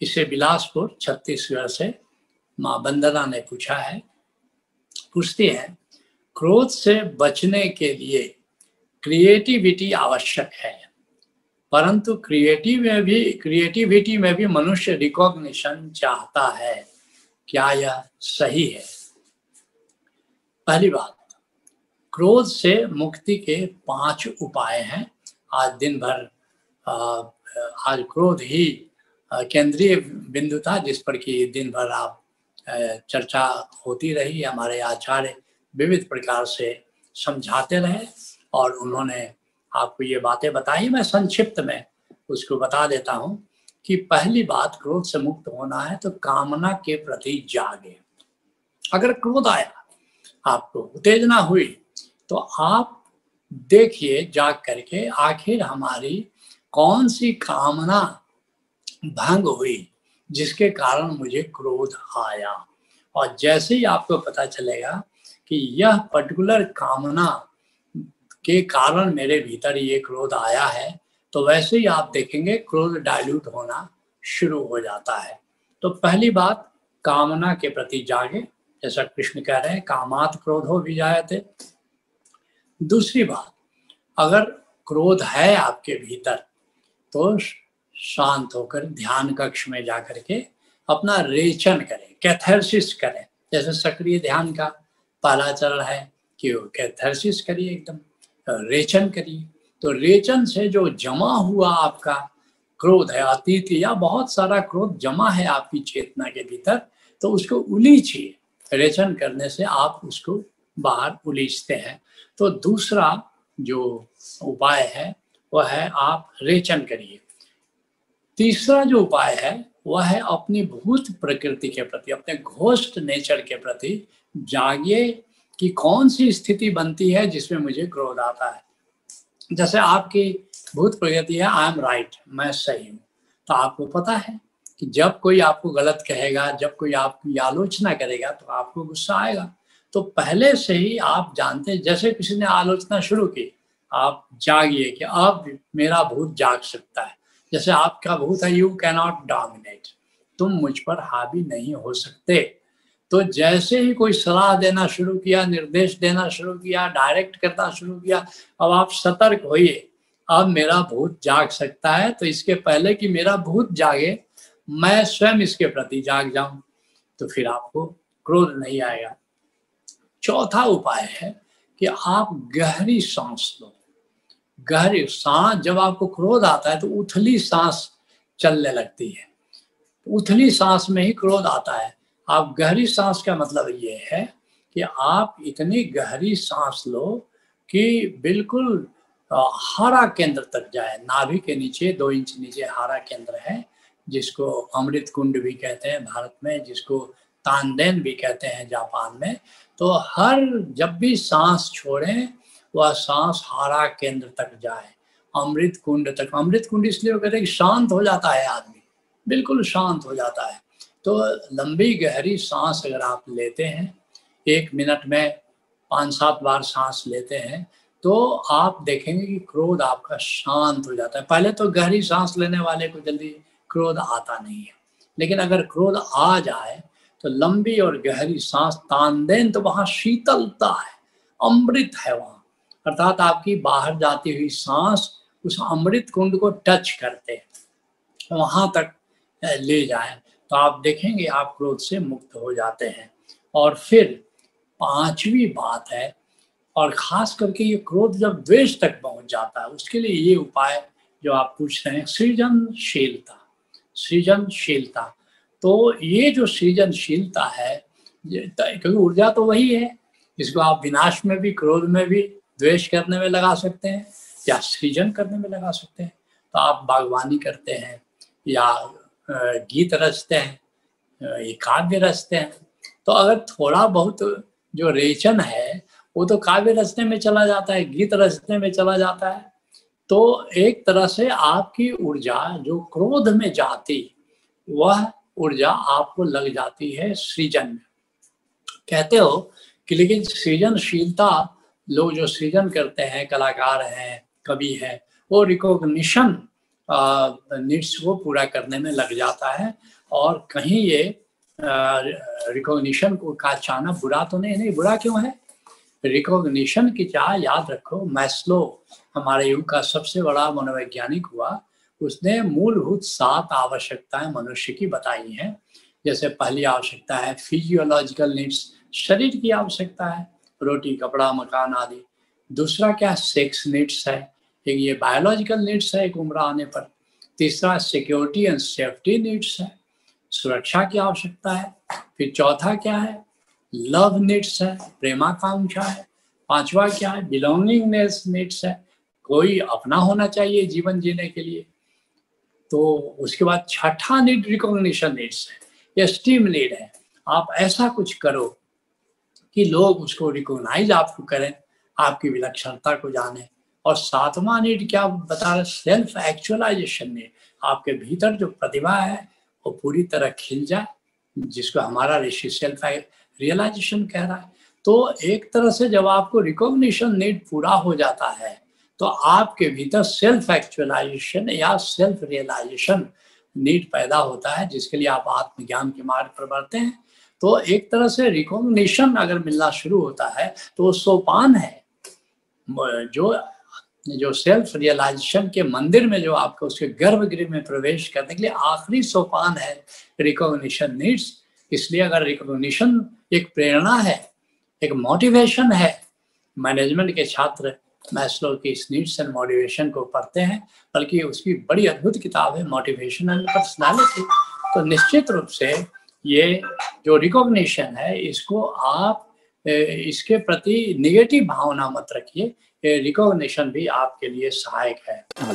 इसे बिलासपुर, छत्तीसगढ़ से माँ बंदना ने पूछा है। पूछती है, क्रोध से बचने के लिए क्रिएटिविटी आवश्यक है, परंतु क्रिएटिव में भी क्रिएटिविटी में भी मनुष्य रिकॉग्निशन चाहता है। क्या यह सही है? पहली बात, क्रोध से मुक्ति के पाँच उपाय हैं। आज दिन भर आज क्रोध ही केंद्रीय बिंदु था जिस पर कि दिन भर आप चर्चा होती रही, हमारे आचार्य विविध प्रकार से समझाते रहे और उन्होंने आपको ये बातें बताई। मैं संक्षिप्त में उसको बता देता हूँ कि पहली बात, क्रोध से मुक्त होना है तो कामना के प्रति जागे। अगर क्रोध आया, आपको उत्तेजना हुई तो आप देखिए, जाग करके आखिर हमारी कौन सी कामना भंग हुई, जिसके कारण मुझे क्रोध आया। और जैसे ही आपको पता चलेगा कि यह पर्टिकुलर कामना के कारण मेरे भीतर ये क्रोध आया है तो वैसे ही आप देखेंगे क्रोध डायल्यूट होना शुरू हो जाता है। तो पहली बात, कामना के प्रति जागे। जैसा कृष्ण कह रहे हैं, कामात क्रोध हो भी जाए थे। दूसरी बात, अगर क्रोध है आपके भीतर तो शांत होकर ध्यान कक्ष में जाकर के अपना रेचन करें, कैथर्सिस करें। जैसे सक्रिय ध्यान का पहला चरण है कि कैथर्सिस करिए एकदम रेचन करिए। तो रेचन से जो जमा हुआ आपका क्रोध है, अतीत या बहुत सारा क्रोध जमा है आपकी चेतना के भीतर तो उसको उलीचिए। रेचन करने से आप उसको बाहर उलीचते हैं। तो दूसरा जो उपाय है, वह है आप रेचन करिए। तीसरा जो उपाय है, वह है अपनी भूत प्रकृति के प्रति, अपने घोस्ट नेचर के प्रति जागिए कि कौन सी स्थिति बनती है जिसमें मुझे क्रोध आता है। जैसे आपकी भूत प्रकृति है आई एम राइट मैं सही हूँ। तो आपको पता है कि जब कोई आपको गलत कहेगा, जब कोई आपकी आलोचना करेगा तो आपको गुस्सा आएगा। तो पहले से ही आप जानते हैं, जैसे किसी ने आलोचना शुरू की, आप जागिए कि अब मेरा भूत जाग सकता है। जैसे आपका भूत है यू कैनॉट डोमिनेट तुम मुझ पर हावी नहीं हो सकते। तो जैसे ही कोई सलाह देना शुरू किया, निर्देश देना शुरू किया डायरेक्ट करना शुरू किया, अब आप सतर्क होइए। अब मेरा भूत जाग सकता है तो इसके पहले कि मेरा भूत जागे, मैं स्वयं इसके प्रति जाग जाऊँ तो फिर आपको क्रोध नहीं आएगा। चौथा उपाय है कि आप गहरी सांस लो। गहरी सांस जब आपको क्रोध आता है तो उथली सांस चलने लगती है। उथली सांस में ही क्रोध आता है। आप गहरी सांस का मतलब ये है कि आप इतनी गहरी सांस लो कि बिल्कुल हारा केंद्र तक जाए। नाभि के नीचे, दो इंच नीचे हारा केंद्र है, जिसको अमृत कुंड भी कहते हैं भारत में, जिसको तानदेन भी कहते हैं जापान में। तो हर, जब भी सांस छोड़ें वह सांस हारा केंद्र तक जाए, अमृत कुंड तक। अमृत कुंड इसलिए कहते हैं कि शांत हो जाता है आदमी, बिल्कुल शांत हो जाता है। तो लंबी गहरी सांस अगर आप लेते हैं, एक मिनट में पाँच सात बार सांस लेते हैं तो आप देखेंगे कि क्रोध आपका शांत हो जाता है। पहले तो गहरी सांस लेने वाले को जल्दी क्रोध आता नहीं है। लेकिन अगर क्रोध आ जाए तो लंबी और गहरी सांस तान दें तो वहाँ शीतलता है, अमृत है वहाँ। अर्थात आपकी बाहर जाती हुई सांस उस अमृत कुंड को टच करते वहाँ तक ले जाए। तो आप देखेंगे आप क्रोध से मुक्त हो जाते हैं। और फिर पांचवी बात है, और खास करके ये क्रोध जब द्वेष तक पहुँच जाता है, उसके लिए ये उपाय जो आप पूछ रहे हैं, सृजनशीलता सृजनशीलता। तो ये जो सृजनशीलता है क्योंकि ऊर्जा तो वही है, इसको आप विनाश में भी, क्रोध में भी द्वेष करने में लगा सकते हैं, या सृजन करने में लगा सकते हैं। तो आप बागवानी करते हैं, या गीत रचते हैं ये काव्य रचते हैं। तो अगर थोड़ा बहुत जो रेचन है, वो तो काव्य रचने में चला जाता है, गीत रचने में चला जाता है। तो एक तरह से आपकी ऊर्जा जो क्रोध में जाती, वह ऊर्जा आपको लग जाती है सृजन में। कहते हो कि लेकिन सृजनशीलता लोग जो सृजन करते हैं, कलाकार हैं, कवि हैं, वो रिकॉग्निशन नीड्स को पूरा करने में लग जाता है और कहीं ये रिकॉग्निशन को का चाहना बुरा तो नहीं नहीं, बुरा क्यों है? रिकॉग्निशन की चाह याद रखो मैस्लो हमारे युग का सबसे बड़ा मनोवैज्ञानिक हुआ। उसने मूलभूत सात आवश्यकताएँ मनुष्य की बताई हैं। जैसे पहली आवश्यकता है फिजियोलॉजिकल नीड्स शरीर की आवश्यकता है। रोटी, कपड़ा, मकान आदि। दूसरा क्या? सेक्स नीड्स है। एक ये बायोलॉजिकल नीड्स है एक उम्र आने पर। तीसरा सिक्योरिटी एंड सेफ्टी नीड्स है। सुरक्षा की आवश्यकता है। फिर चौथा क्या है? लव नीड्स है। प्रेमाकांक्षा है। पांचवा क्या है? बिलोंगिंगनेस नीड्स है। कोई अपना होना चाहिए जीवन जीने के लिए। तो उसके बाद छठा नीड रिकॉग्निशन नीड्स है। या स्टीम नीड है। आप ऐसा कुछ करो। कि लोग उसको रिकॉग्नाइज आपको करें, आपकी विलक्षणता को जाने। और सातवां नीड क्या बता रहे सेल्फ एक्चुअलाइजेशन नीड आपके भीतर जो प्रतिभा है, वो पूरी तरह खिल जाए, जिसको हमारा ऋषि सेल्फ रियलाइजेशन कह रहा है। तो एक तरह से जब आपको रिकॉग्निशन नीड पूरा हो जाता है तो आपके भीतर सेल्फ एक्चुअलाइजेशन या सेल्फ रियलाइजेशन नीड पैदा होता है, जिसके लिए आप आत्मज्ञान के मार्ग पर बढ़ते हैं। तो एक तरह से रिकॉग्निशन अगर मिलना शुरू होता है तो वो सोपान है। जो जो सेल्फ रियलाइजेशन के मंदिर में जो आपको उसके गर्भगृह में प्रवेश करने के लिए आखिरी सोपान है रिकॉग्निशन नीड्स इसलिए अगर रिकॉग्निशन एक प्रेरणा है, एक मोटिवेशन है मैनेजमेंट के छात्र मैस्लो की इस नीड्स एंड मोटिवेशन को पढ़ते हैं, बल्कि उसकी बड़ी अद्भुत किताब है मोटिवेशन एंड पर्सनैलिटी तो निश्चित रूप से ये जो रिकॉग्निशन है, इसको आप इसके प्रति निगेटिव भावना मत रखिए। रिकॉग्निशन भी आपके लिए सहायक है। हाँ,